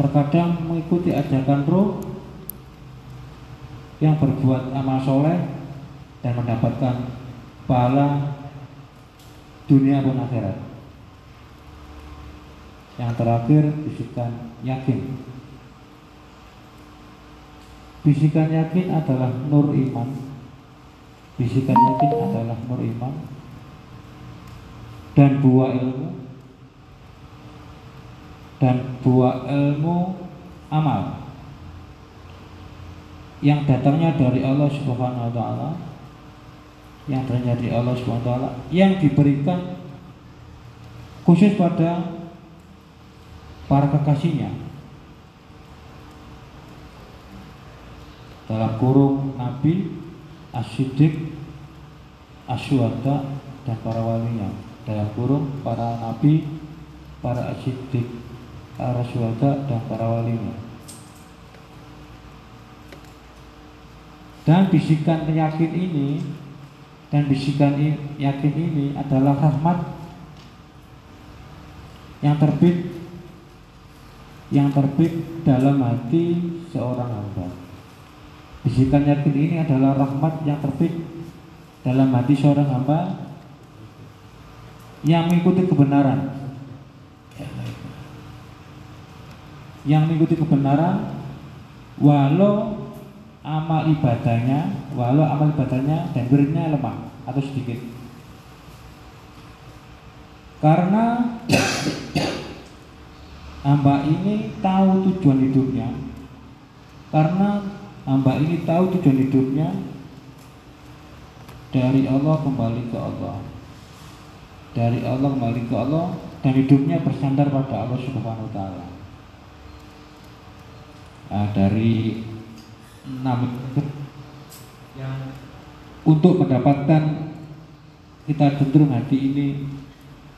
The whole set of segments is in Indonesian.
terkadang mengikuti ajakan roh yang berbuat amal soleh dan mendapatkan pahala dunia pun akhirat. Yang terakhir bisikan yakin. Bisikan yakin adalah nur iman. Bisikan yakin adalah nur iman dan buah ilmu dan buah ilmu amal. Yang datangnya dari Allah Subhanahu wa taala. Yang datangnya dari Allah Subhanahu wa taala. Yang diberikan khusus pada para kekasihnya. Dalam kurung Nabi As-Siddiq Asyuhada dan para walinya. Dalam kurung para nabi para asyidik para dan para walinya Dan bisikan yakin ini dan bisikan yakin ini adalah rahmat yang terbit yang terbit dalam hati seorang hamba. Bisikan yakin ini adalah rahmat yang terbit dalam hati seorang hamba yang mengikuti kebenaran. Yang mengikuti kebenaran walau amal ibadahnya walau amal ibadahnya dan wiridnya lemah atau sedikit. Karena hamba ini tahu tujuan hidupnya. Karena hamba ini tahu tujuan hidupnya dari Allah kembali ke Allah. Dari Allah kembali ke Allah dan hidupnya bersandar pada Allah Subhanahu wa taala. Nah, dari enam yang untuk mendapatkan kita cenderung hati ini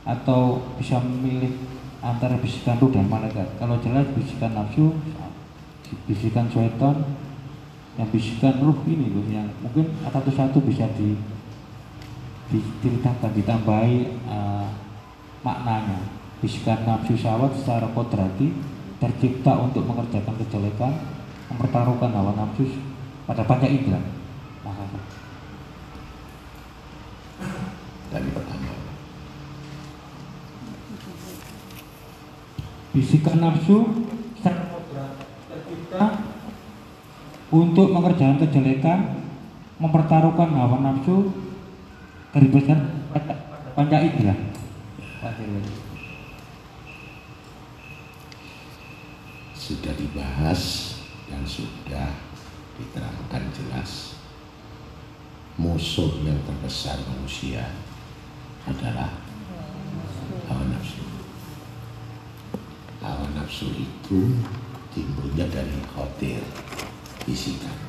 atau bisa memilih antara bisikan ruh dan malaikat. Kalau jelas bisikan nafsu, bisikan syaitan, yang bisikan ruh ini loh yang mungkin satu-satu bisa di diceritakan ditambahi uh, maknanya bisikan nafsu syahwat secara kodrati tercipta untuk mengerjakan kejelekan mempertaruhkan hawa nafsu pada panca indera. Tadi pertanyaan. Bisikan nafsu tercipta untuk mengerjakan kejelekan, mempertaruhkan hawa nafsu dari besar panca indera. Sudah dibahas yang sudah diterangkan jelas musuh yang terbesar manusia adalah hawa nafsu. Hawa nafsu itu timbulnya dari khotir, bisikan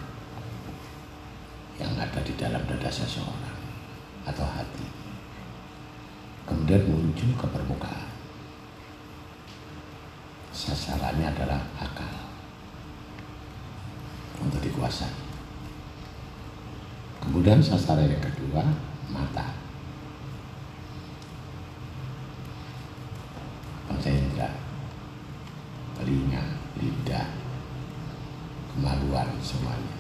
yang ada di dalam dada seseorang atau hati. Kemudian muncul ke permukaan. Sasarannya adalah akal untuk dikuasai. Kemudian sasaran yang kedua, mata. Panca telinga, lidah, kemaluan semuanya.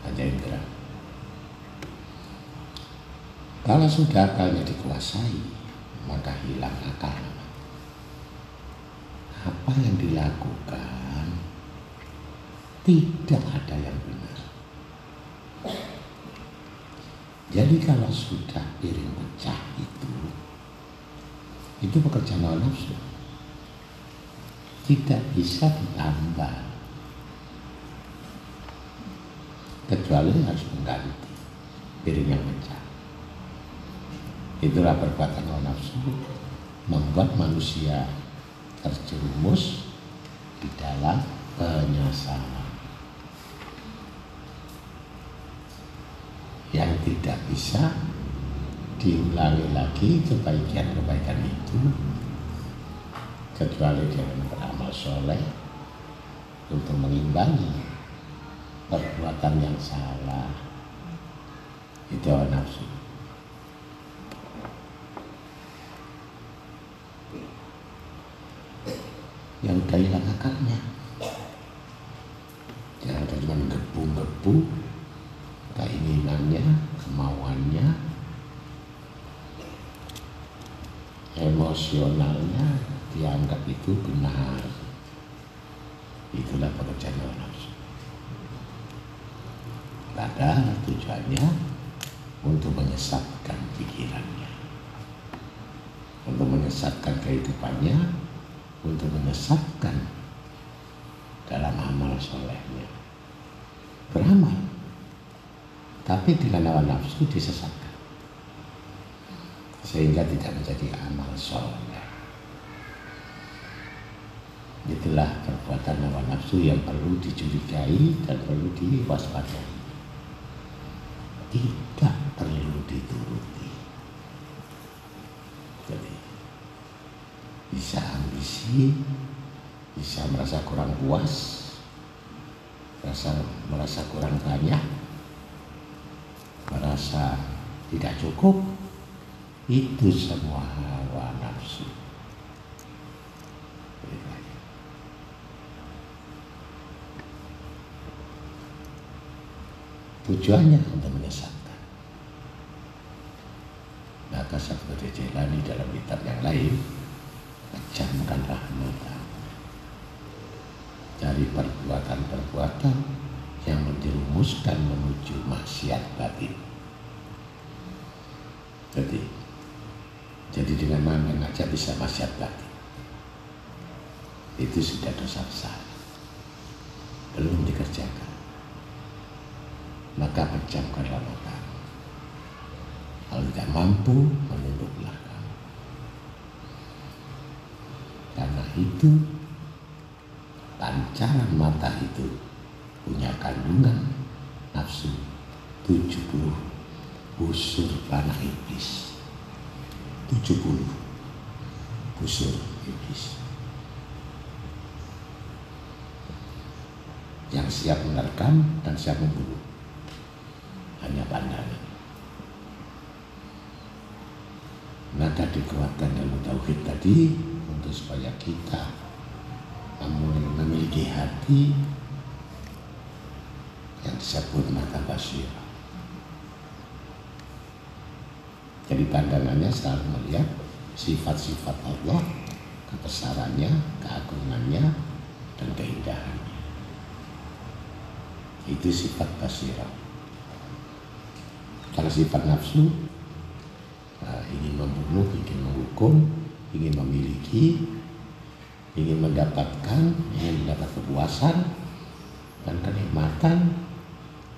Panca. Kalau sudah akalnya dikuasai, maka hilang akal. Apa yang dilakukan tidak ada yang benar. Jadi kalau sudah piring pecah itu, itu pekerjaan hawa nafsu. Tidak bisa ditambah. Kecuali harus mengganti piring yang pecah. Itulah perbuatan hawa nafsu membuat manusia terjerumus di dalam penyesalan. yang tidak bisa diulangi lagi kebaikan-kebaikan itu kecuali dengan beramal soleh untuk mengimbangi perbuatan yang salah itu nafsu udah hilang akalnya jangan cuma gebu-gebu. Keinginannya kemauannya emosionalnya dianggap itu benar. Itulah pekerjaan hawa nafsu. Padahal tujuannya untuk menyesatkan pikirannya. Untuk menyesatkan kehidupannya untuk menyesatkan dalam amal solehnya. Beramal tapi dengan hawa nafsu disesatkan. Sehingga tidak menjadi amal soleh. Itulah perbuatan hawa nafsu yang perlu dicurigai dan perlu diwaspadai. Tidak perlu dituruti jadi bisa ambisi bisa merasa kurang puas merasa merasa kurang banyak merasa tidak cukup. Itu semua hawa nafsu. Tujuannya untuk menyesatkan maka seperti Jailani dalam kitab yang lain pejamkanlah mata dari perbuatan-perbuatan yang menjerumuskan menuju maksiat batin jadi jadi dengan mamen aja bisa maksiat batin itu sudah dosa besar belum dikerjakan maka pejamkanlah mata. Kalau tidak mampu, menunduk belakang. Karena itu, pancaran mata itu punya kandungan nafsu 70 busur panah iblis. 70 busur iblis. Yang siap menerkam dan siap membunuh hanya pandangan. Maka dikuatkan dalam tauhid tadi untuk supaya kita memiliki hati yang disebut mata basirah. Jadi pandangannya selalu melihat sifat-sifat Allah, kebesarannya, keagungannya, dan keindahannya. Itu sifat basirah kalau sifat nafsu nah, ingin membunuh, ingin menghukum, ingin memiliki, ingin mendapatkan, ingin mendapat kepuasan dan kenikmatan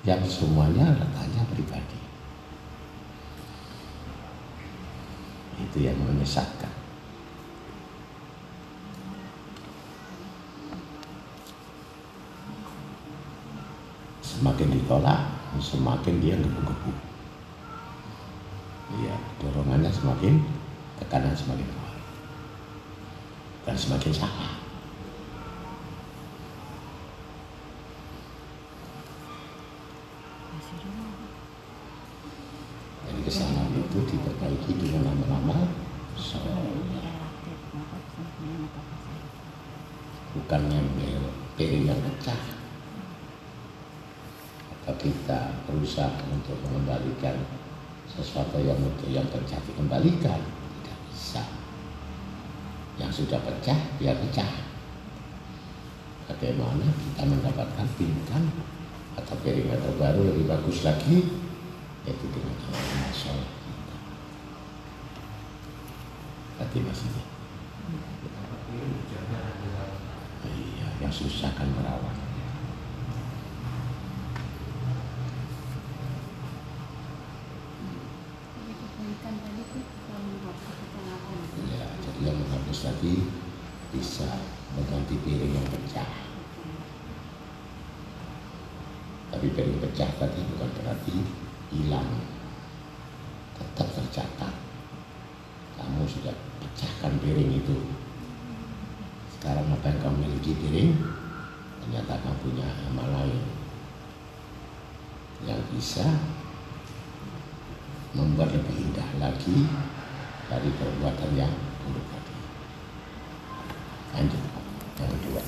yang semuanya letaknya pribadi. Itu yang menyesatkan. Semakin ditolak, semakin dia gebu-gebu. Ya dorongannya semakin tekanan semakin kuat. Dan semakin salah jadi kesalahan itu diperbaiki dengan lama-lama bukan ngambil piring yang pecah. Atau kita berusaha untuk mengembalikan sesuatu yang untuk yang pecah dikembalikan tidak bisa. Yang sudah pecah biar pecah. Bagaimana kita mendapatkan bintang atau piring terbaru lebih bagus lagi? Yaitu dengan amal soleh kita maksudnya iya yang susah kan merawat. Ya jadi yang menghapus tadi bisa mengganti piring yang pecah. Tapi piring pecah tadi bukan berarti hilang tetap tercatat. Kamu sudah pecahkan piring itu sekarang apa yang kamu miliki piring ternyata kamu punya amal lain yang bisa membuat lebih indah lagi dari perbuatan yang buruk tadi. Lanjut. kedua.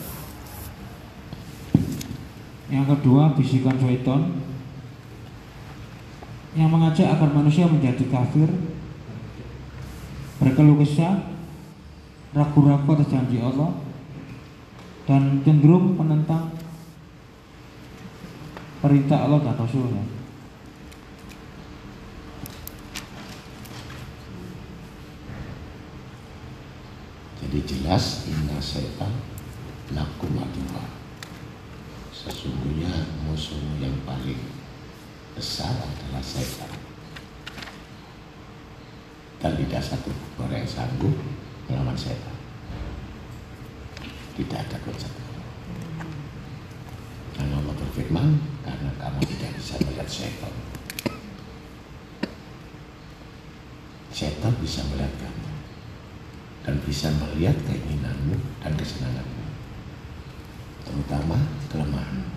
Yang kedua bisikan syaitan yang mengajak agar manusia menjadi kafir, berkeluh kesah, ragu-ragu atas janji Allah, dan cenderung menentang perintah Allah dan Rasulnya. Jadi jelas inna setan lakum aduwa. Sesungguhnya musuh yang paling besar adalah setan. Dan tidak satu orang yang sanggup melawan setan. Tidak ada satu. Karena Allah berfirman, karena kamu tidak bisa melihat setan. Setan bisa melihat kamu dan bisa melihat keinginanmu dan kesenanganmu, terutama kelemahanmu.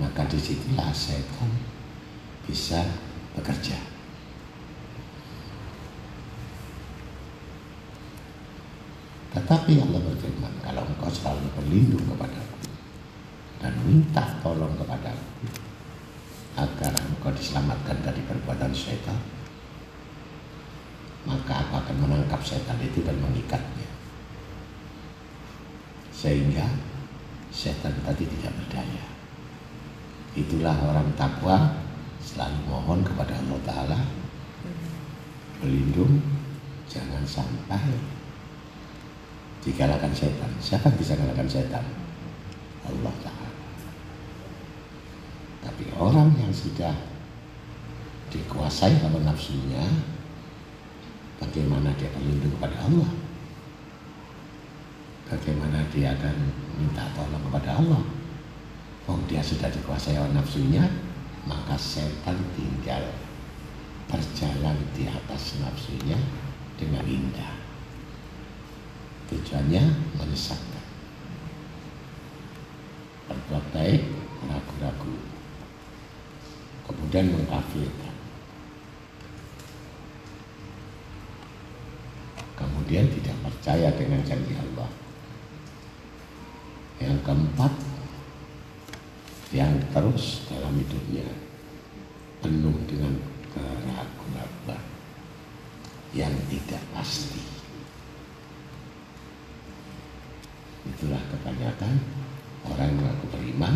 Maka di situlah setan bisa bekerja. Tetapi Allah berfirman, kalau engkau selalu berlindung kepadaku dan minta tolong kepadaku agar engkau diselamatkan dari perbuatan setan, maka aku akan menangkap setan itu dan mengikatnya. Sehingga setan tadi tidak berdaya. Itulah orang takwa selalu mohon kepada Allah Ta'ala berlindung jangan sampai dikalahkan setan. Siapa yang bisa kalahkan setan? Allah Ta'ala. Tapi orang yang sudah dikuasai oleh nafsunya, bagaimana dia berlindung kepada Allah? Bagaimana dia akan minta tolong kepada Allah? Oh, dia sudah dikuasai oleh nafsunya, maka setan tinggal berjalan di atas nafsunya dengan indah. Tujuannya menyesatkan. Berbuat baik, ragu-ragu. Kemudian mengkafirkan. Kemudian tidak percaya dengan janji Allah. Yang keempat, yang terus dalam hidupnya penuh dengan keraguan yang tidak pasti. Itulah kebanyakan orang yang beriman,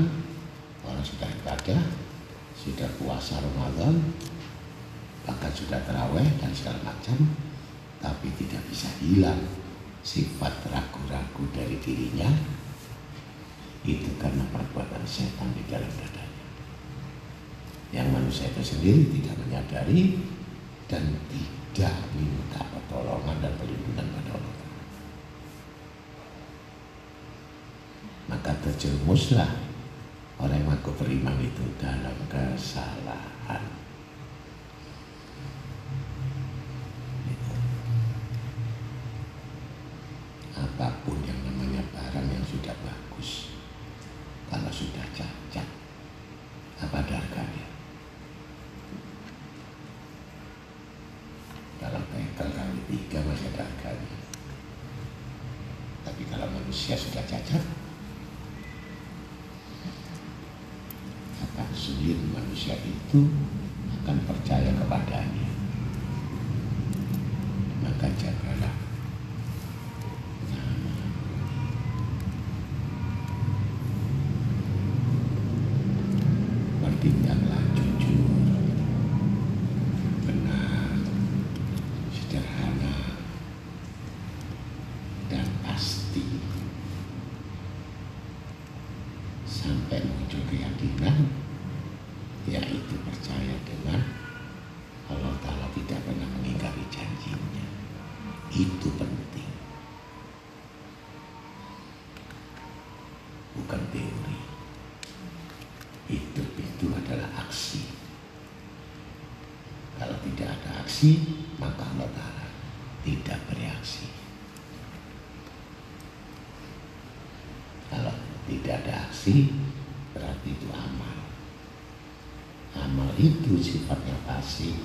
orang sudah ibadah, sudah puasa Ramadan, bahkan sudah terawih dan segala macam, tapi tidak bisa hilang sifat ragu-ragu dari dirinya. Itu karena perbuatan setan di dalam dadanya. Yang manusia itu sendiri tidak menyadari dan tidak minta pertolongan dan perlindungan pada Allah. Maka terjerumuslah yang mengaku beriman itu dalam kesalahan apa pun yang namanya barang yang sudah bagus kalau sudah cacat apa ada harganya kalau bengkel kali tiga masih ada harganya tapi kalau manusia sudah cacat akan sulit manusia itu akan percaya kepadanya maka jagalah bertindaklah jujur, benar, sederhana, dan pasti. Sampai muncul keyakinan, yaitu percaya dengan Allah Ta'ala tidak pernah mengingkari janjinya. Itu penting. Bukan teori hidup itu adalah aksi. Kalau tidak ada aksi, maka Allah tidak bereaksi. Kalau tidak ada aksi, berarti itu amal. Amal itu sifatnya pasif,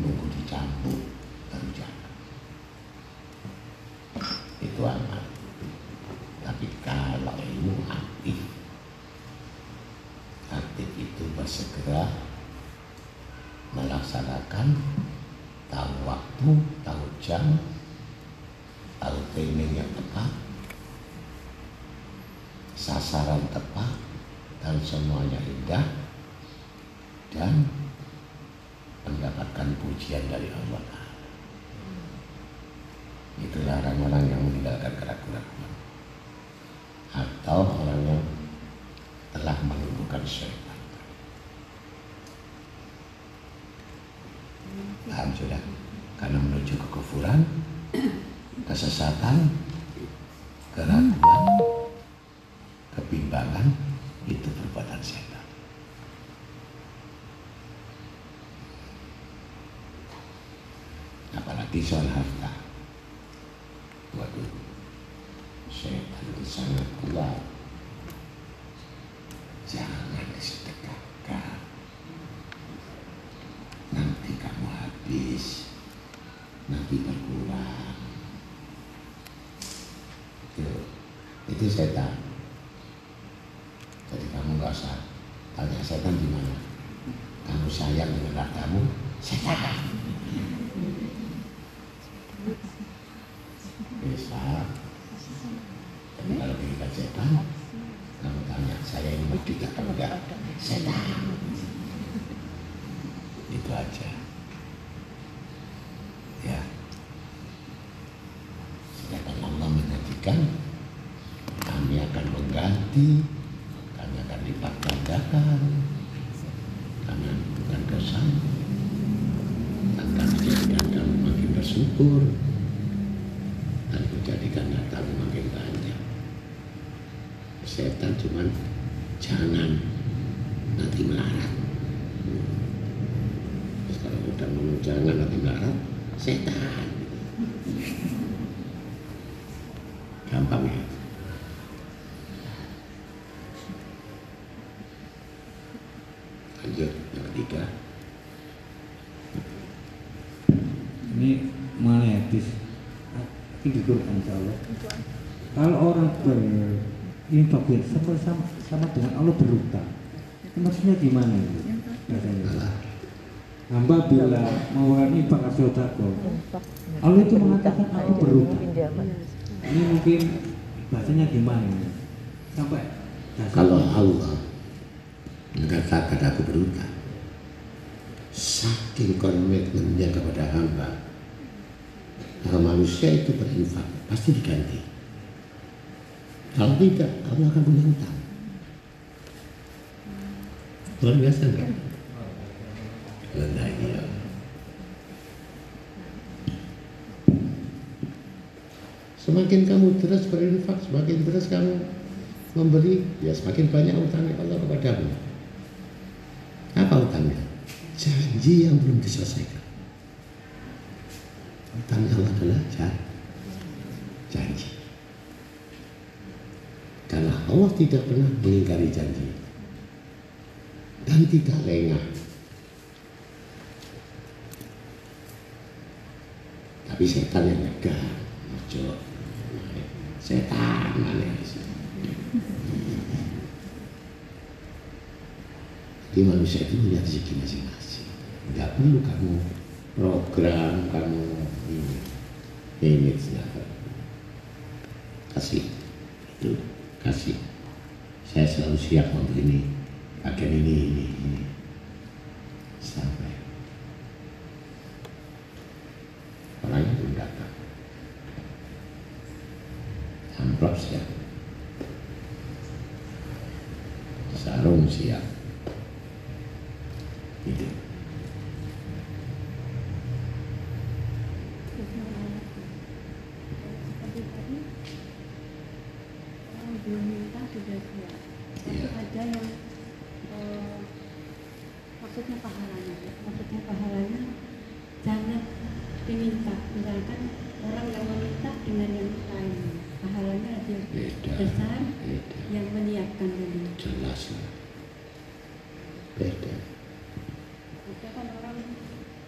nunggu dicampur baru jalan. Itu amal. diarahkan, tahu waktu, tahu jam, tahu timing yang tepat, sasaran tepat, dan semuanya indah, dan mendapatkan pujian dari Allah Itulah orang-orang yang meninggalkan keraguan-keraguan atau orang yang telah menumbuhkan syaitan. Paham sudah? Karena menuju kekufuran, kesesatan, keraguan, kebimbangan itu perbuatan setan. Soal harta. Waduh, setan itu sangat kuat. Jangan disedekahkan. Nanti kamu habis. Nanti berkurang. Itu, itu setan. Jadi kamu nggak usah tanya setan di mana. Kamu sayang dengan hartamu, setan. Bisa. Tapi kalau kita setan, kamu tanya saya ini mati atau enggak? Setan. Itu aja. Ya. Sedangkan Allah menjanjikan kami akan mengganti, kami akan lipat gandakan, kami akan bukan dosamu, dan kami jadikan kamu makin bersyukur, dan menjadikan hartamu makin banyak. Setan cuman jangan nanti melarat. Terus kalau udah ngomong jangan nanti melarat, setan. Gampang ya. Lanjut yang ketiga. Ini mana etis? Ini di Quran insya Allah. Kalau orang berinfak sama, sama, sama dengan Allah berutang, itu maksudnya gimana itu? Hamba bila mau infak atau sodako, Allah itu mengatakan aku berutang. Ini mungkin bahasanya gimana? Sampai Kalau Allah mengatakan aku berutang, saking komitmennya kepada hamba, kalau manusia itu berinfak pasti diganti. Kalau tidak, Allah akan punya utang. Luar biasa enggak? Nah, iya. Semakin kamu terus berinfak, semakin terus kamu memberi, ya semakin banyak utangnya Allah kepadamu. Apa utangnya? Janji yang belum diselesaikan. Utang Allah adalah jan- janji. Allah tidak pernah mengingkari janji dan tidak lengah. Tapi setan yang negar, ojo. Setan mana Jadi manusia itu punya rezeki masing-masing. Tidak perlu kamu program, kamu ini, ini Kasih, itu kasih. Saya selalu siap untuk ini, bagian ini, ini, ini. Sampai orangnya belum datang. Amplop siap. Sarung siap. Itu. Seperti tadi, orang belum minta sudah siap. Tapi Iya. ada yang eh, maksudnya pahalanya, ya. maksudnya pahalanya jangan diminta. Misalkan orang yang meminta dengan yang lain, pahalanya lebih Beda. Besar Beda. yang menyiapkan tadi. Jelas lah. Beda. Ada kan orang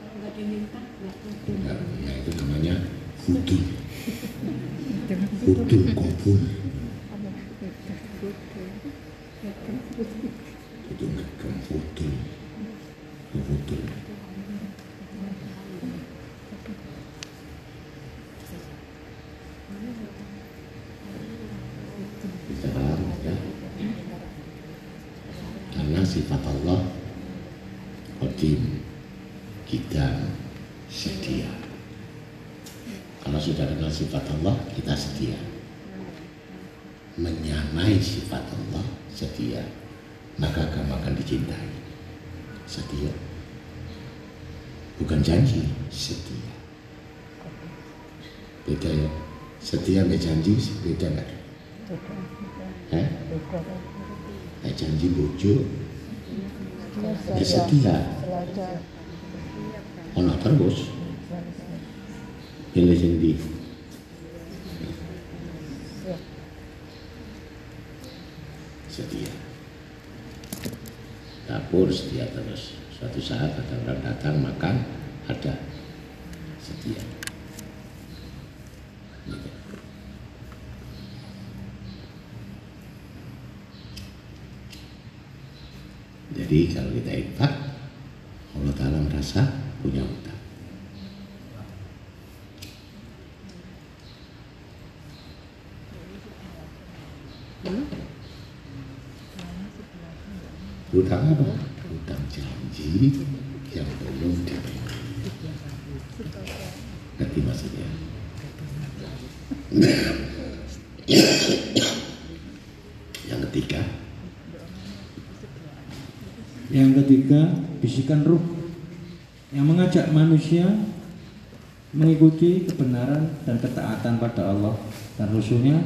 kalau nggak diminta nggak butuh. Enggak, ya itu namanya hudul. Hudul kubur. Itu ngegem hudul. Itu hudul. sifat Allah Qadim kita setia kalau sudah kenal sifat Allah kita setia menyamai sifat Allah setia maka kamu akan dicintai setia janji setia. Beda ya? Setia sama janji beda nggak? Hah? Nah, janji bojo? Ya setia. Ono terus pilih sendiri setia. Dapur setia terus. Suatu saat ada orang datang makan ada setia Gitu. jadi kalau kita infak Allah Ta'ala merasa punya utang Utang apa? Utang janji yang belum dipenuhi. Ngerti maksudnya? yang ketiga, Yang ketiga, bisikan ruh yang mengajak manusia mengikuti kebenaran dan ketaatan pada Allah dan Rasulnya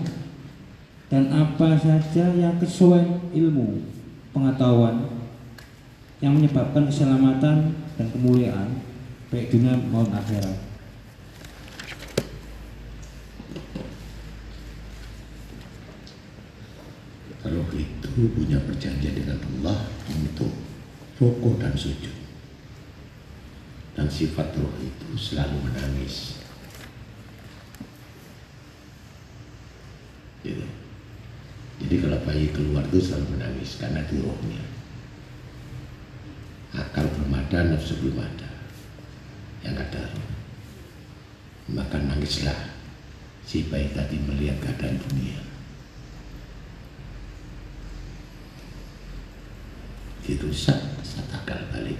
dan apa saja yang sesuai ilmu pengetahuan yang menyebabkan keselamatan dan kemuliaan baik dunia maupun akhirat. roh itu punya perjanjian dengan Allah untuk rokok dan sujud. Dan sifat roh itu selalu menangis. Gitu. Jadi kalau bayi keluar itu selalu menangis karena itu rohnya. Akal belum ada, nafsu belum ada. Yang ada roh. Maka nangislah si bayi tadi melihat keadaan dunia. dirusak saat akal balik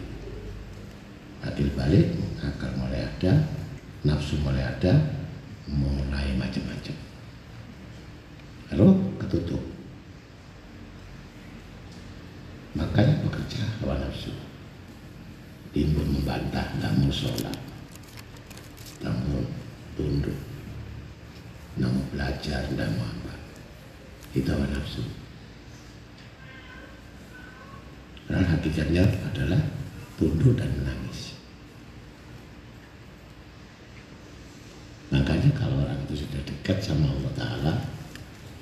akil balik akal mulai ada nafsu mulai ada mulai macam-macam lalu ketutup makanya bekerja hawa nafsu. Timbul membantah mau sholat. Mau tunduk. Mau belajar mau apa. Itu hawa nafsu. Karena hakikatnya adalah tunduk dan menangis. Makanya kalau orang itu sudah dekat sama Allah Ta'ala,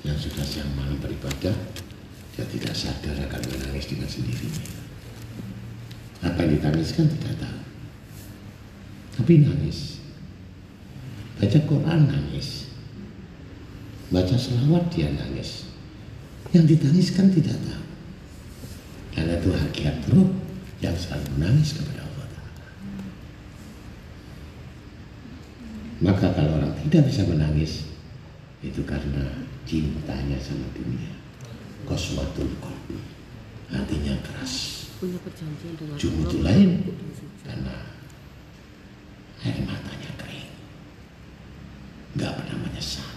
yang sudah siang malam beribadah, dia tidak sadar akan menangis dengan sendirinya. Apa yang ditangiskan tidak tahu. Tapi nangis. Baca Quran nangis. Baca selawat dia nangis. Yang ditangiskan tidak tahu. Karena itu hakikat roh yang selalu menangis kepada Allah. Maka kalau orang tidak bisa menangis, itu karena cintanya sama dunia. Koswatul qalbi. Hatinya keras. punya perjanjian dengan Cuma itu Allah. lain. Karena air matanya kering. Gak pernah menyesal.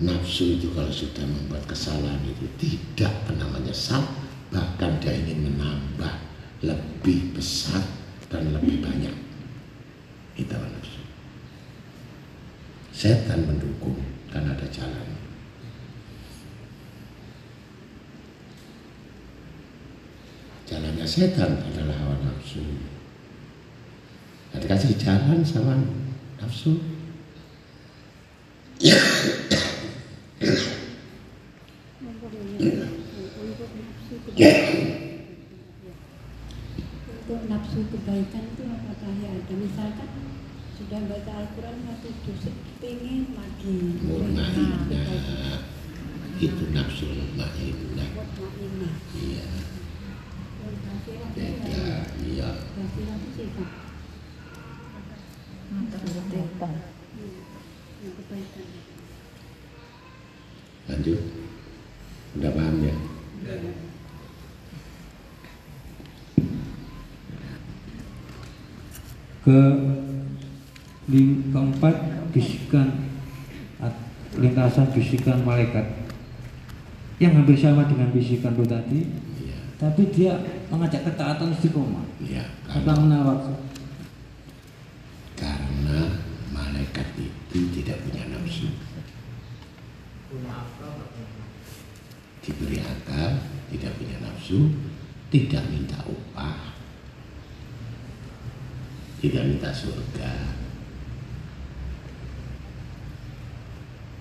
Nafsu itu kalau sudah membuat kesalahan itu tidak pernah menyesal, bahkan dia ingin menambah lebih besar dan lebih banyak. Itu nafsu. Setan mendukung karena ada jalan. Setan adalah hawa nafsu. Nah, dikasih jalan sama nafsu, untuk nafsu kebaikan itu apakah ya ada misalkan sudah baca Al-Quran satu juz pengen lagi mutmainnah. Itu nafsu. Mutmainnah. Iya, beda. Iya. Lanjut. Udah paham ya? ke lim- keempat bisikan lintasan bisikan malaikat yang hampir sama dengan bisikan itu tadi. Tapi dia mengajak ketaatan istiqomah Iya. apa Karena, menawar karena malaikat itu tidak punya nafsu. Diberi akal, tidak punya nafsu, tidak minta upah, tidak minta surga.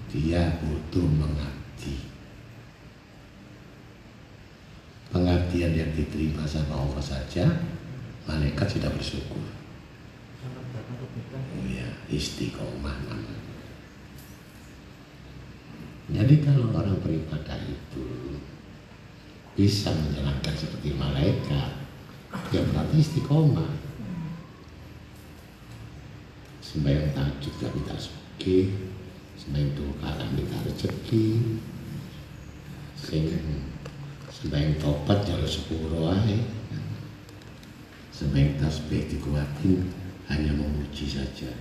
Dia butuh mengabdi. Pengabdian yang diterima sama Allah saja, malaikat sudah bersyukur. Ya, istiqomah namanya. Jadi kalau orang beribadah itu bisa menjalankan seperti malaikat, ya berarti istiqomah. Sembahyang tahajud gak minta suki, sembahyang duha gak minta rezeki, sing sembahyang topat jalur sepuluh ae. Sembahyang tasbih dikuatin hanya memuji saja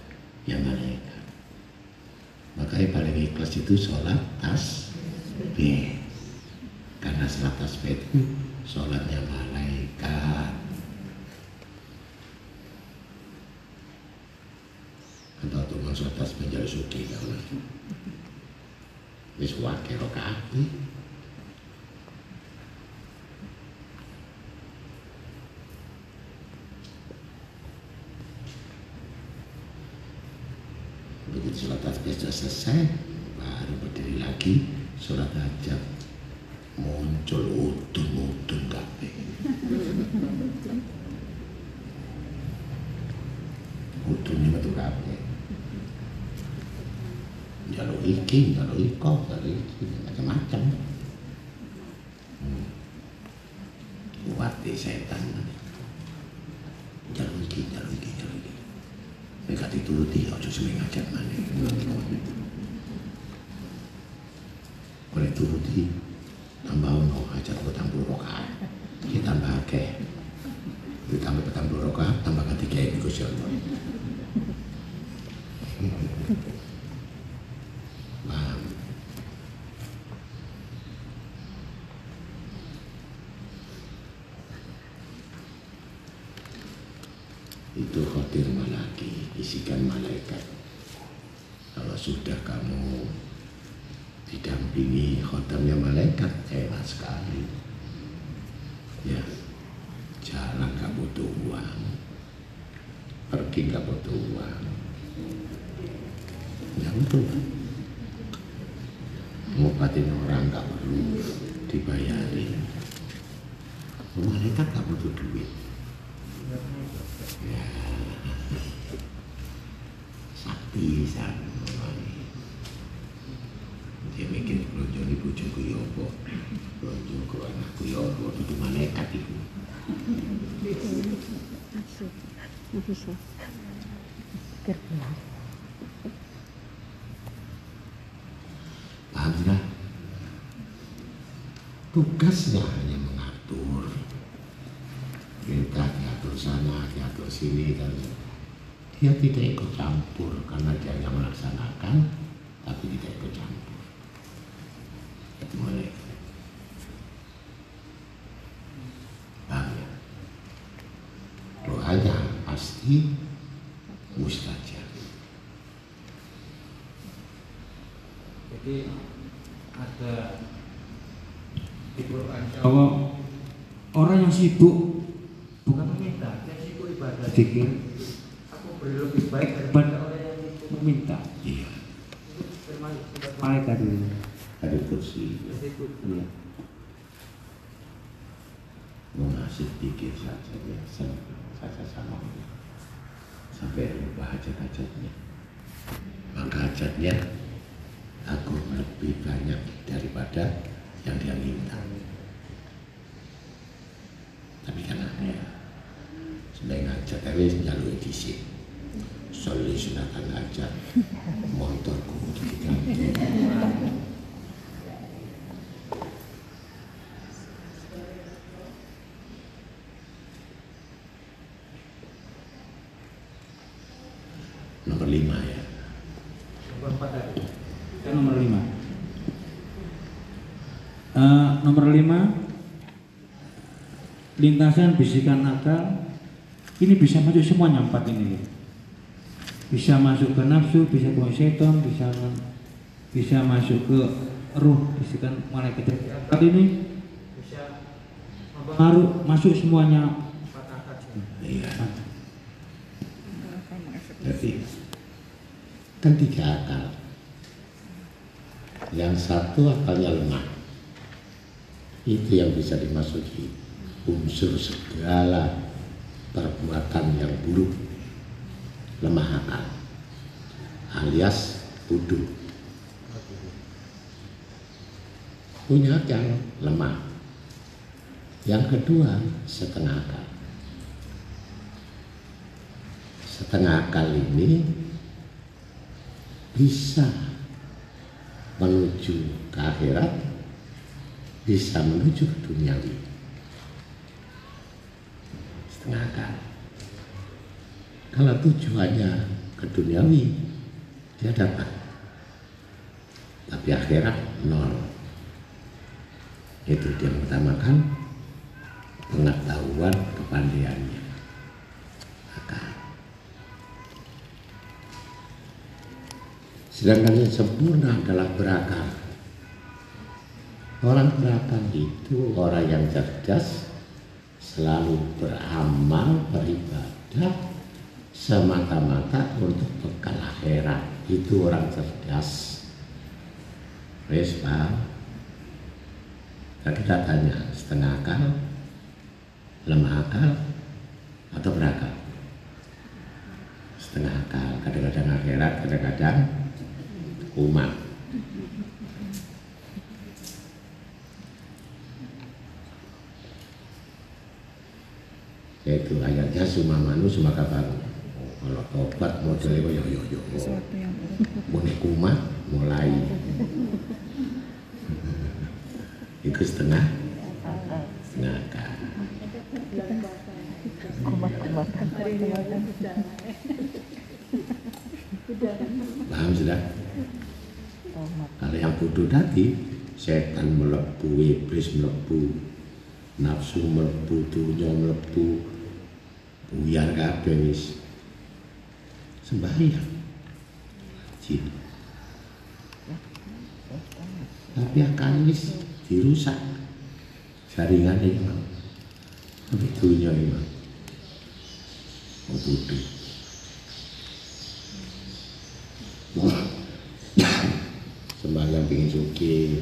yang malaikat. Makanya paling ikhlas itu sholat tasbih. Karena sholat tasbih itu sholatnya malaikat. Atau tuh mau sholat tasbih jadi suki kalau Wis wakil rokaat sholat tasbih sudah selesai, baru berdiri lagi, sholat hajat. Muncul udun-udun kabeh. Udunnya metu kabeh. Jaluk iki, jaluk iko, jaluk iki, macam-macam. Hmm. Kuat deh setan. Jaluk iki, jaluk iki, jaluk iki. Mereka dituruti, ojo seming ngajak mana. Boleh turuti, tambah ono hajat petang puluh rokaat. Kita tambah akeh. Ditambah petang puluh rokaat, tambah ketiga ini Gusti Allah. Paham? itu khotir malaki isikan malaikat kalau sudah kamu didampingi khotamnya malaikat enak sekali. Ya jalan gak butuh uang. Pergi gak butuh uang. Ya betul ngobatin orang gak perlu dibayarin malaikat gak butuh duit. Ya. sakti san dia mikir belanja ini bojoku ya apa belanja ke anakku ya apa itu malaikat itu paham sudah tugasnya hanya mengatur. Perintah diatur sana, diatur sini dan dia tidak ikut campur karena dia hanya melaksanakan tapi tidak ikut campur. Boleh. Paham ya? Doanya pasti mustajab. jadi ada di Quran bahwa orang yang sibuk bukan meminta dia sibuk ibadah zikir aku beri lebih baik daripada orang yang sibuk meminta Iya, termasuk sifat malaikat itu ada kursi. sibuk Iya. Mengasih pikir saja ya, saja sama Allah. Sampai lupa hajat-hajatnya. Maka hajatnya aku lebih banyak daripada yang dia minta. Tapi kan ya, sebagai hajat tapi jalur edisi. Soli sunatan hajat, motorku diganti. Nomor lima ya. Nomor tadi. Kan nomor lima. Eh, nomor lima. Lintasan bisikan akal ini bisa masuk semuanya empat ini. Bisa masuk ke nafsu bisa ke setan bisa bisa masuk ke ruh bisikan malaikat empat ini. Bisa mempengaruhi masuk semuanya. Akal. iya jadi kan tiga akal. Yang satu akalnya lemah. Itu yang bisa dimasuki unsur segala perbuatan yang buruk. Lemah akal. Alias bodoh. Punya akal lemah. Yang kedua setengah akal. Setengah akal ini bisa menuju ke akhirat bisa menuju ke duniawi setengah akal. Kalau tujuannya ke duniawi dia dapat. Tapi akhirat nol. Itu dia mengutamakan pengetahuan kepandaiannya sedangkan yang sempurna adalah berakal orang berakal itu orang yang cerdas selalu beramal beribadah semata-mata untuk bekal akhirat. Itu orang cerdas. Wes paham Nah, kita tanya setengah akal lemah akal atau berakal? Setengah akal. Kadang-kadang akhirat kadang-kadang umat yaitu ayatnya sumamanu sumaka baru kalau tobat modelnya yo yo yo. Yang boleh kumat mulai. Itu setengah. Setengah kumat-kumatan. Paham sudah kalau yang bodoh tadi setan melebu iblis melebu nafsu melebu dunia melebu buyar kabeh wis. Sembahyang. Jin tapi akan wis dirusak. Jaringan imam tapi dunia imam bodoh sembahyang pingin suki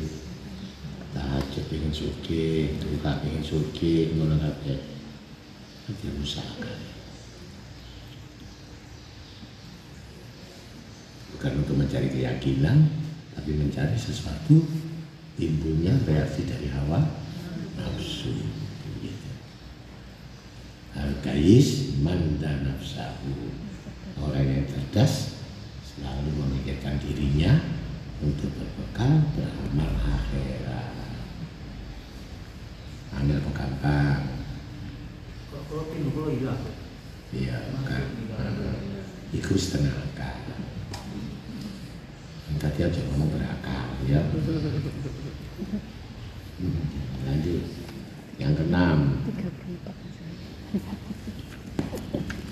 tahajud pingin suki duka pingin suki ngono kabeh. Nanti rusak bukan untuk mencari keyakinan tapi mencari sesuatu timbulnya reaksi dari hawa nafsu. Gitu. Al-Qais manda nafsahu. Orang yang cerdas selalu memikirkan dirinya untuk berbekal beramal akhirat ambil gampang kalau pindah kalau iya iya kan itu setengah akal tadi aja ngomong berakal ya Hmm, lanjut. Yang keenam.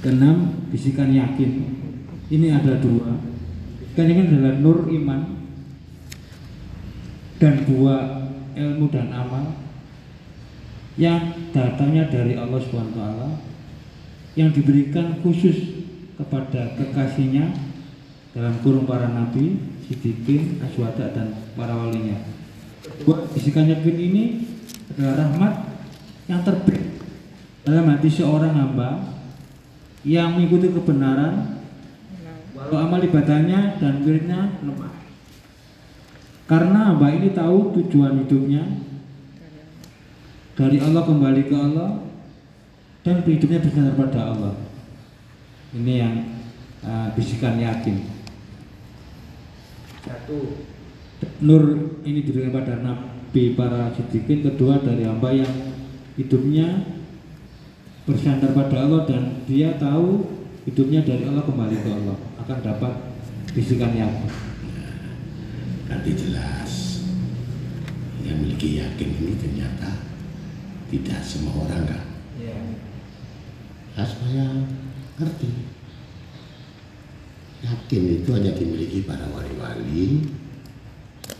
Keenam, bisikan yakin. Ini ada dua. Bisikan yakin adalah nur iman dan dua ilmu dan amal yang datangnya dari Allah SWT yang diberikan khusus kepada kekasihnya dalam kurung para nabi, sidikin, aswada dan para walinya. Dua bisikan yakin ini adalah rahmat yang terbaik dalam hati seorang hamba yang mengikuti kebenaran walau amal ibadahnya dan wiridnya lemah karena hamba ini tahu tujuan hidupnya. Dari Allah kembali ke Allah dan hidupnya bersandar pada Allah. Ini yang uh, bisikan yakin. Satu. Nur ini diberikan pada nabi para sidikin kedua dari hamba yang hidupnya bersandar pada Allah dan dia tahu hidupnya dari Allah kembali ke Allah. Akan dapat bisikan yakin. Nanti jelas yang memiliki yakin ini ternyata tidak semua orang kan. Ya. Nah, supaya ngerti. Yakin itu hanya dimiliki para wali-wali,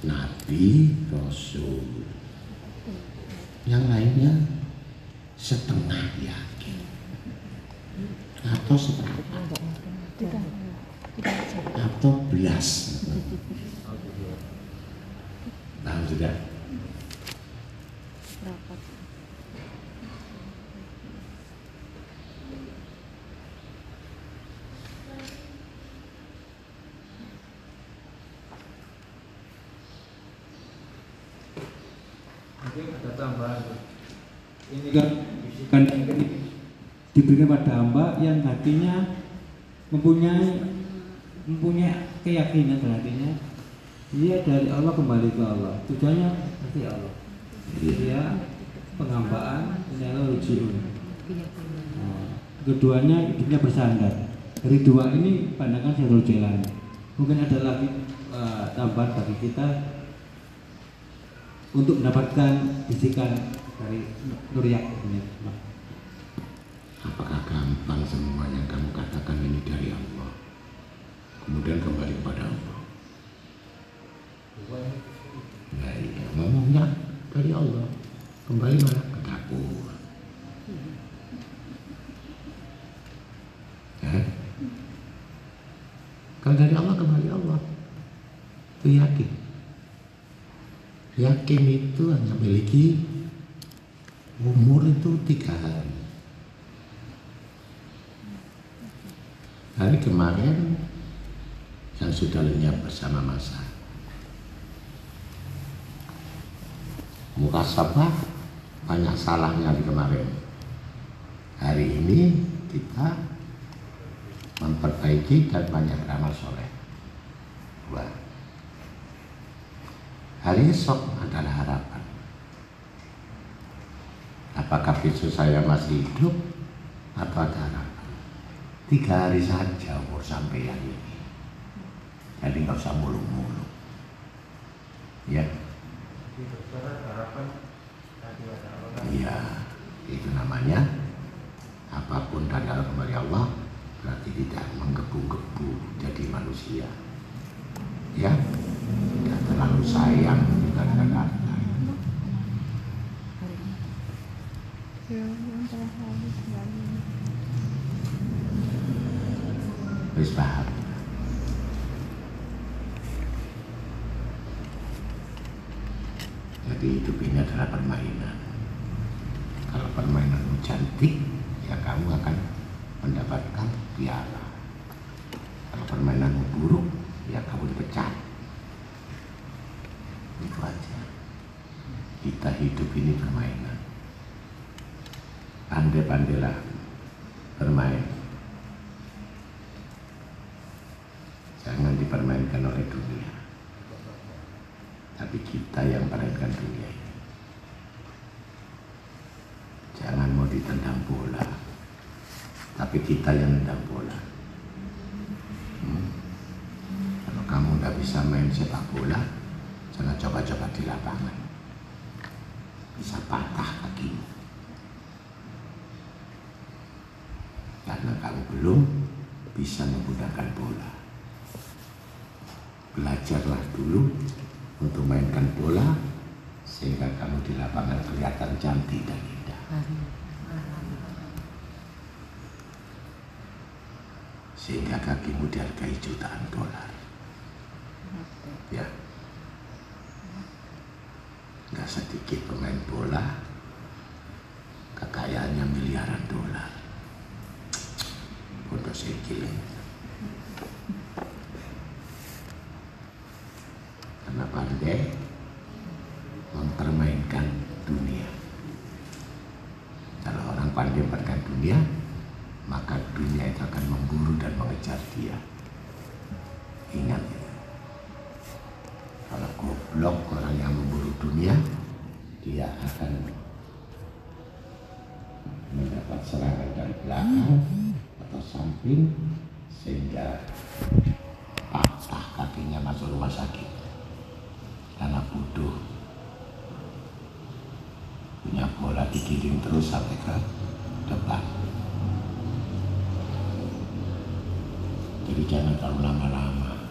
nabi, rasul. Yang lainnya setengah yakin atau seperempat atau belas. Paham sudah? Mungkin ada tambahan. Ini kan bisikan ini diberikan pada hamba yang hatinya mempunyai mempunyai keyakinan hatinya. Dia dari Allah kembali ke Allah. Tujuannya pasti Allah. Dia penghambaan ini adalah rujiun nah, keduanya hidupnya bersandar. Dari dua ini pandangan saya jalan mungkin ada lagi eh, tambahan bagi kita untuk mendapatkan bisikan dari Nur Yakin ini. Apakah gampang semua yang kamu katakan ini dari Allah? Kemudian kembali kepada Allah. Nah iya, ngomongnya dari Allah. Kembali mana? Ke dapur. Ya? Kalau dari Allah kembali Allah. Itu yakin. Yakin itu hanya memiliki umur itu tiga hari. Hari kemarin yang sudah lenyap bersama masa. Muka sabah banyak salahnya di kemarin. Hari ini kita memperbaiki dan banyak amal soleh. Dua. Hari esok adalah harapan. Apakah besok saya masih hidup atau ada? Tiga hari saja umur sampai hari ini. Jadi nggak usah mulu-mulu. Ya, iya, itu namanya apa pun dari Allah kembali Allah berarti tidak menggebu-gebu jadi manusia. Ya, tidak terlalu sayang dengan harta. Wis paham. Jadi hidup ini adalah permainan. Kalau permainanmu cantik, ya kamu akan mendapatkan piala. Kalau permainanmu buruk, ya kamu dipecat. Itu aja. Kita hidup ini permainan. Pandai-pandailah bermain. Jangan dipermainkan oleh dunia. Tapi kita yang meraihkan dunia ini. Jangan mau ditendang bola. Tapi kita yang nendang bola. Hmm? Kalau kamu nggak bisa main sepak bola, jangan coba-coba di lapangan. Bisa patah kakimu. Kamu belum bisa menggunakan bola. Belajarlah dulu untuk mainkan bola sehingga kamu di lapangan kelihatan cantik dan indah. Sehingga kakimu dihargai jutaan dolar. Ya. Nggak sedikit pemain bola kekayaannya miliaran dolar. Sekali. Karena pandai mempermainkan dunia. Kalau orang pandai mempermainkan dunia, maka dunia itu akan memburu dan mengejar dia. Ingat itu. Kalau goblok orang yang memburu dunia, dia akan mendapat serangan dari belakang atau atau samping sehingga patah kakinya masuk rumah sakit karena bodoh punya bola digiring terus sampai ke depan jadi jangan terlalu lama-lama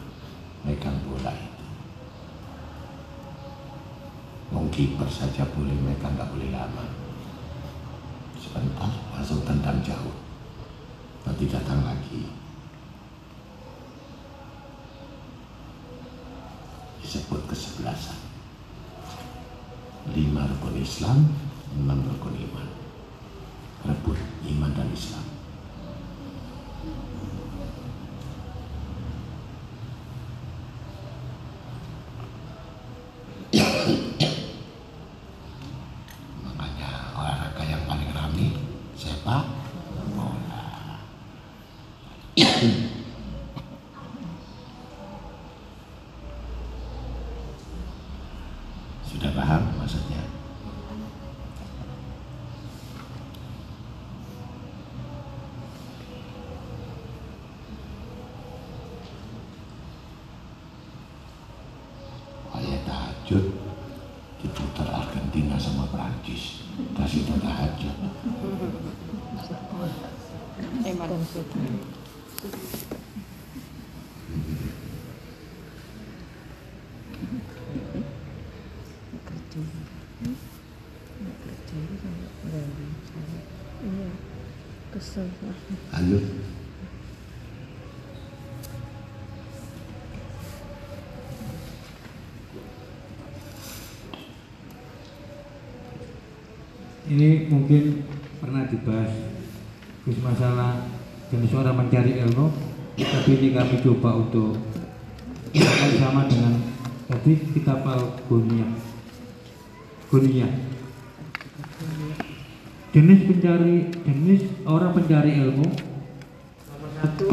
megang bola itu mau kiper saja boleh megang nggak boleh lama. Sebentar langsung tendang jauh nanti datang lagi disebut kesebelasan lima rukun Islam enam rukun iman rebut iman dan Islam makanya olahraga yang paling ramai sepak bola sudah paham maksudnya ayat tahajud diputar Argentina sama Prancis kasih tahajud Iya, kesel. Lanjut. Ini mungkin pernah dibahas Gus masalah jenis orang mencari ilmu tapi ini kami coba untuk sama dengan tadi kitab al Guniyah. Guniyah jenis pencari jenis orang pencari ilmu. Nomor satu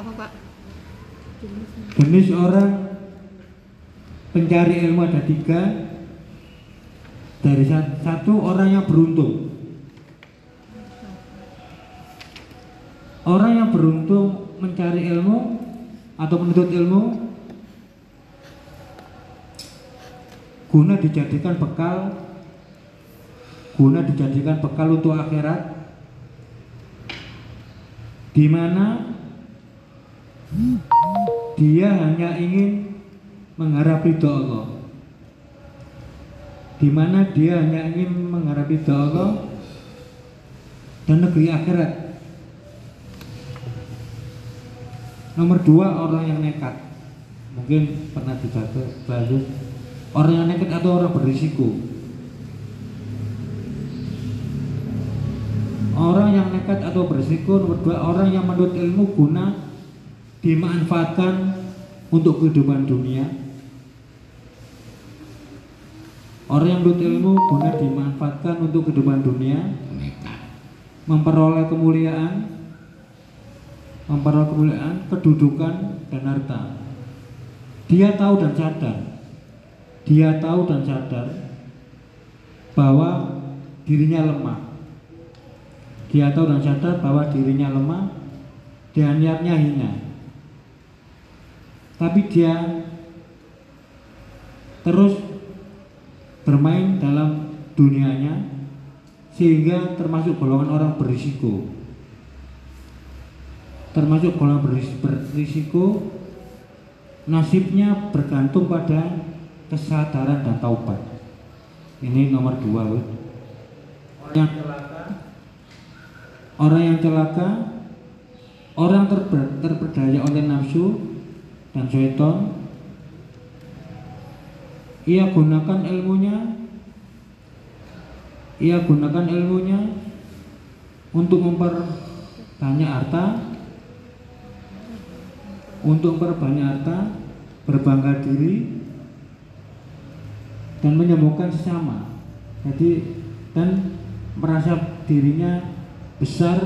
Apa Pak? jenis orang pencari ilmu ada tiga. Dari sa- satu orang yang beruntung. Orang yang beruntung mencari ilmu atau menuntut ilmu guna dijadikan bekal guna dijadikan bekal untuk akhirat di mana dia hanya ingin mengharap ridho Allah. Di mana dia hanya ingin mengharap ridho Allah dan negeri akhirat. Nomor dua orang yang nekat. Mungkin pernah dibaca bahas orang yang nekat atau orang berisiko? Orang yang nekat atau berisiko nomor dua orang yang menuntut ilmu guna dimanfaatkan untuk kehidupan dunia. Orang yang menuntut ilmu guna dimanfaatkan untuk kehidupan dunia. Nekat. Memperoleh kemuliaan. Memperoleh kemuliaan kedudukan dan harta. Dia tahu dan sadar dia tahu dan sadar bahwa dirinya lemah. Dia tahu dan sadar bahwa dirinya lemah dan niatnya hina. Tapi dia terus bermain dalam dunianya sehingga termasuk golongan orang berisiko. Termasuk golongan beris- berisiko nasibnya bergantung pada kesadaran dan taubat. Ini nomor dua Wid. orang yang celaka. Orang yang celaka orang terber- terperdaya oleh nafsu dan syaitan ia gunakan ilmunya. Ia gunakan ilmunya untuk memperbanyak harta. Untuk memperbanyak harta berbangga diri dan menyembuhkan sesama. Jadi dan merasa dirinya besar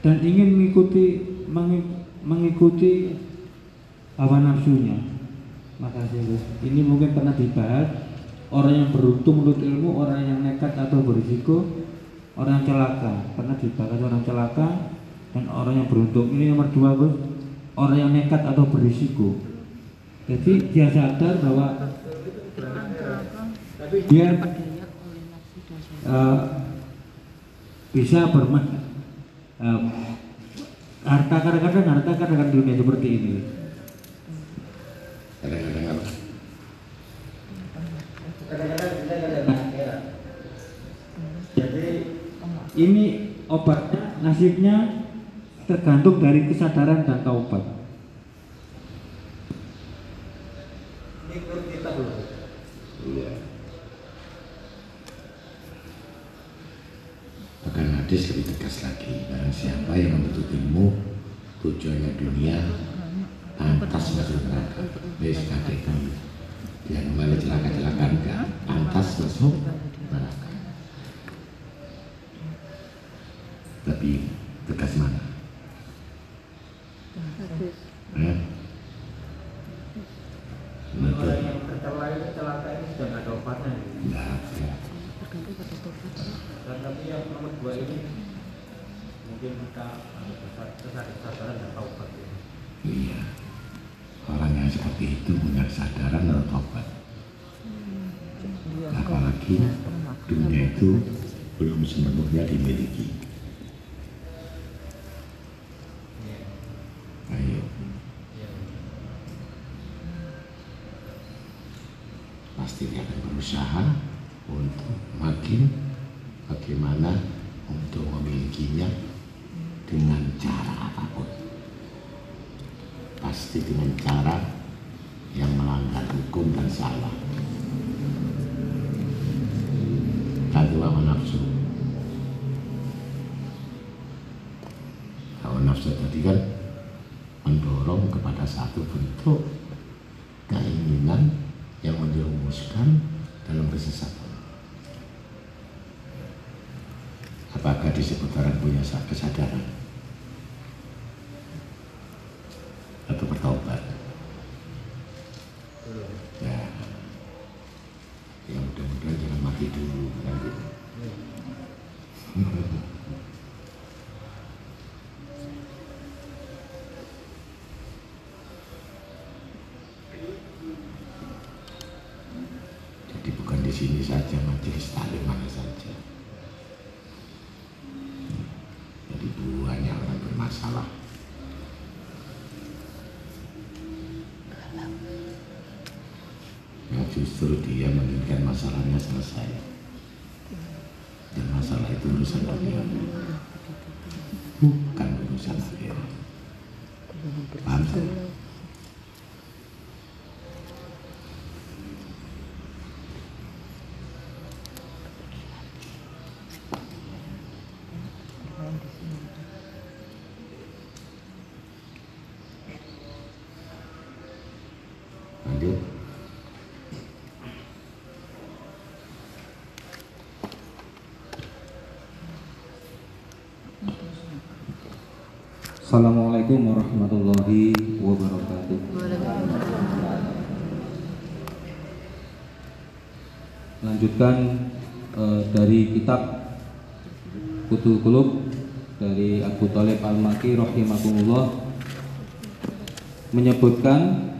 dan ingin mengikuti mengi- mengikuti hawa nafsunya. Makasih Gus ini mungkin pernah dibahas orang yang beruntung menurut ilmu orang yang nekat atau berisiko orang yang celaka. Pernah dibahas orang celaka dan orang yang beruntung. Ini nomor dua Gus orang yang nekat atau berisiko. Jadi dia sadar bahwa dia uh, bisa bermain uh, harta kadang-kadang harta kadang-kadang dunia seperti ini. Kadang-kadang apa? jadi ini obatnya nasibnya tergantung dari kesadaran dan taubat ini menurut kita belum Iya. Bahkan hadis lebih tegas lagi. Barang siapa yang menuntut ilmu tujuannya dunia pantas masuk neraka. Wes kakek kami. Dia kembali celaka-celaka enggak pantas masuk neraka. Tapi tegas mana? Eh? Menuntut yang tercela ini celaka ini sudah nggak ada obatnya enggak ada. Dan tapi yang nomor dua ini mungkin kita kesadaran dan taubat ini Iya. Orang yang seperti itu punya kesadaran atau tobat. Apalagi dunia itu belum sepenuhnya dimiliki. Ayo, pasti dia akan berusaha untuk makin bagaimana untuk memilikinya dengan cara apa pun pasti dengan cara yang melanggar hukum dan salah. Tadi hawa nafsu. Hawa nafsu tadi kan mendorong kepada satu bentuk keinginan yang menjerumuskan dalam kesesatan. Apakah disebut orang punya kesadaran? atau bertobat. Masalahnya selesai. Dan masalah itu urusan dunia. Bukan urusan akhirat. Paham? tak? Lanjut. Assalamualaikum warahmatullahi wabarakatuh. Lanjutkan eh, dari kitab Kutul Kulub dari Abu Talib Al-Maki rahimahullah menyebutkan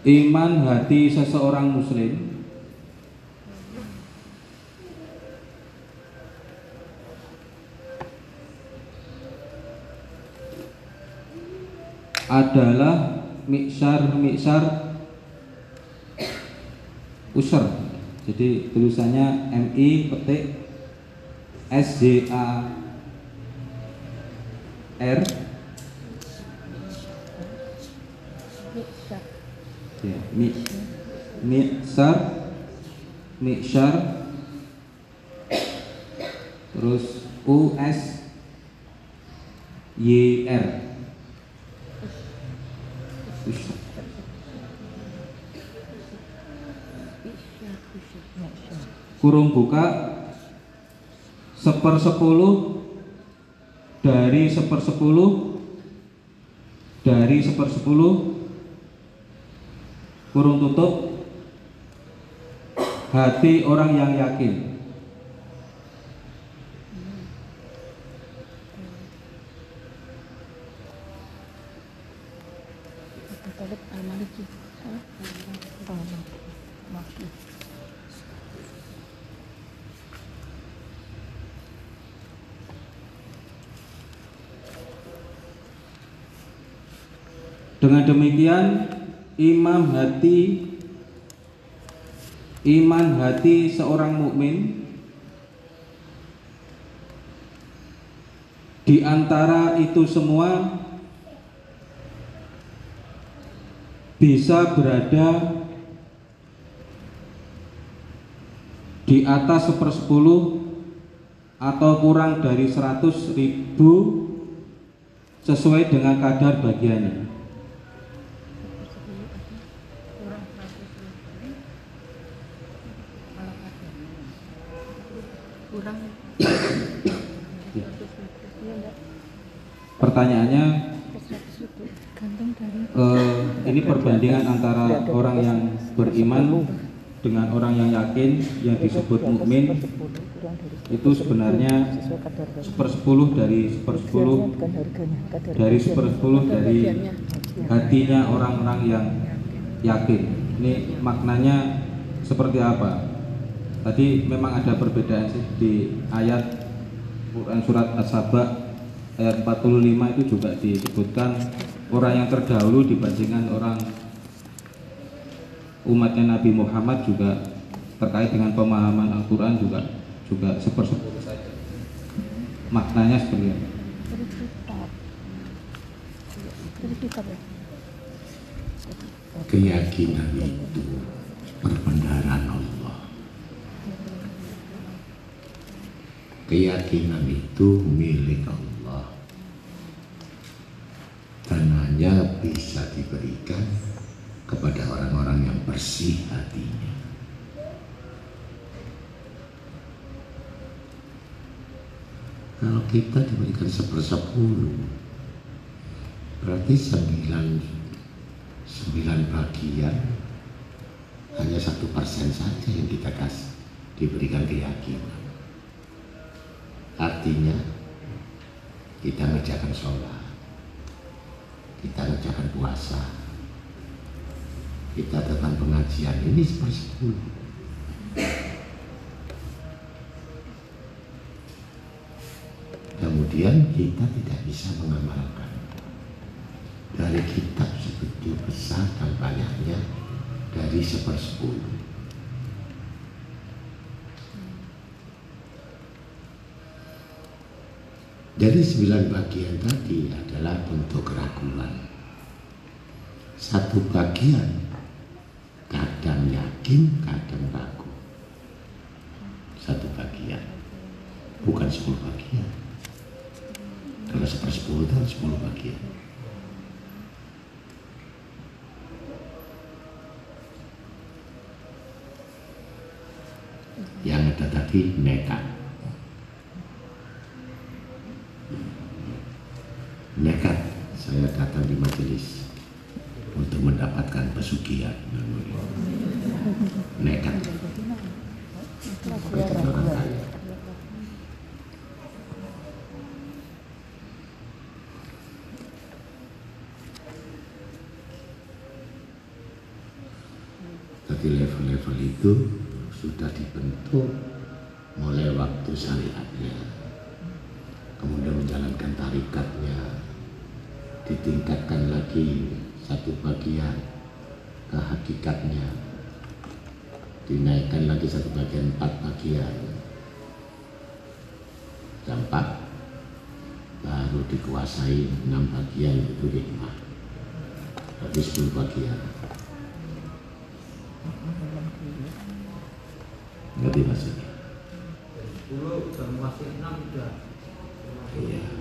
iman hati seseorang muslim adalah miksar miksar user. Jadi tulisannya MI petik A R. Ya, mi miksar miksar terus U S kurung buka sepersepuluh dari sepersepuluh dari sepersepuluh kurung tutup. Hati orang yang yakin Dengan demikian imam hati iman hati seorang mukmin di antara itu semua bisa berada di atas sepersepuluh atau kurang dari seratus ribu sesuai dengan kadar bagiannya. Kurang 100 ribu. Kalau ada. Kurang 100 ribu. Iya enggak? Pertanyaannya 100 ribu. Gantung dari eh, ini perbandingan antara orang yang beriman dengan orang yang yakin yang disebut mukmin itu sebenarnya sepersepuluh dari sepersepuluh dari sepersepuluh dari hatinya orang-orang yang yakin. Ini maknanya seperti apa? Tadi memang ada perbedaan sih di ayat Quran surat As-Saba ayat 45 itu juga disebutkan orang yang terdahulu dibandingkan orang umatnya Nabi Muhammad juga terkait dengan pemahaman Al-Quran juga juga sepersepuluh saja. Maknanya seperti ya. Keyakinan itu perbendaharaan Allah. Keyakinan itu milik Allah dan hanya bisa diberikan kepada orang-orang yang bersih hatinya. Kalau kita diberikan sepersepuluh, berarti sembilan sembilan bagian hanya satu persen saja yang kita kasih diberikan keyakinan. Artinya kita mengerjakan sholat, kita mengerjakan puasa, kita datang pengajian ini sepersepuluh. Kemudian kita tidak bisa mengamalkan dari kitab sebegitu besar dan banyaknya dari sepersepuluh. Dari sembilan bagian tadi adalah bentuk keraguan. Satu bagian kadang yakin, kadang ragu. Satu bagian, bukan sepuluh bagian. Kalau sepersepuluh itu sepuluh bagian. Yang ada tadi. Nekat saya datang di majelis untuk pesugihan. Nekat. Tapi level-level itu sudah dibentuk mulai waktu syariatnya. Kemudian menjalankan tarikatnya, ditingkatkan lagi satu bagian ke hakikatnya, dinaikkan lagi satu bagian empat bagian. Dampak baru dikuasai enam bagian itu hikmah. Habis sepuluh bagian. Ngerti maksudnya? Dulu udah masih enam udah. Iya.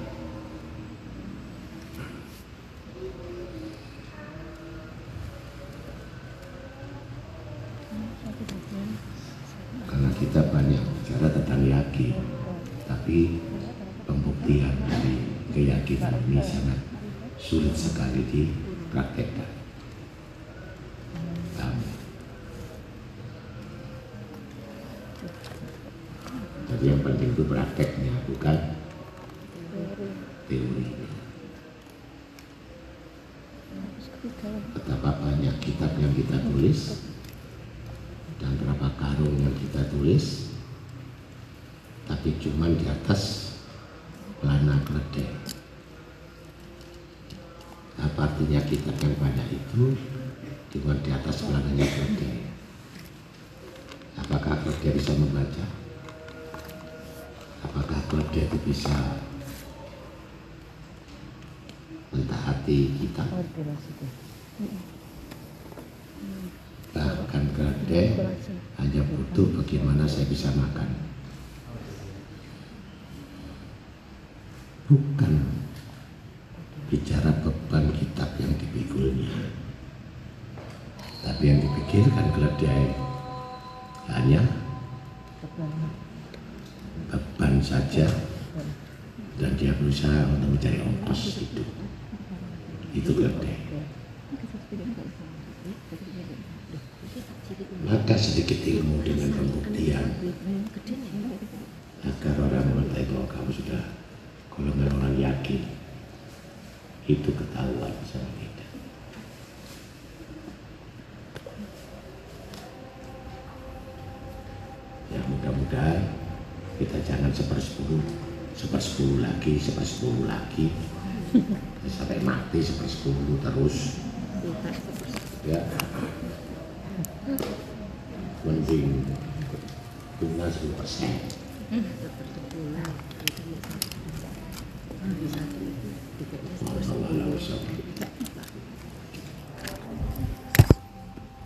betapa banyak kitab yang kita tulis dan berapa karung yang kita tulis tapi cuma di atas pelana keledai apa artinya kita yang banyak itu cuma di atas pelananya keledai apakah kerja bisa membaca? Apakah keledai itu bisa mentaati kita Bahkan keledai hanya butuh bagaimana saya bisa makan. Bukan bicara beban kitab yang dipikulnya. Tapi yang dipikirkan keledai hanya beban saja dan dia berusaha untuk mencari ongkos hidup. Itu. Maka sedikit ilmu dengan pembuktian agar orang mengetahui bahwa kamu sudah golongan orang yakin itu ketahuan sama kita. Ya mudah-mudahan kita jangan sepersepuluh, sepersepuluh lagi, sepersepuluh lagi, sampai mati sepersepuluh terus. Ya, mending bunga 10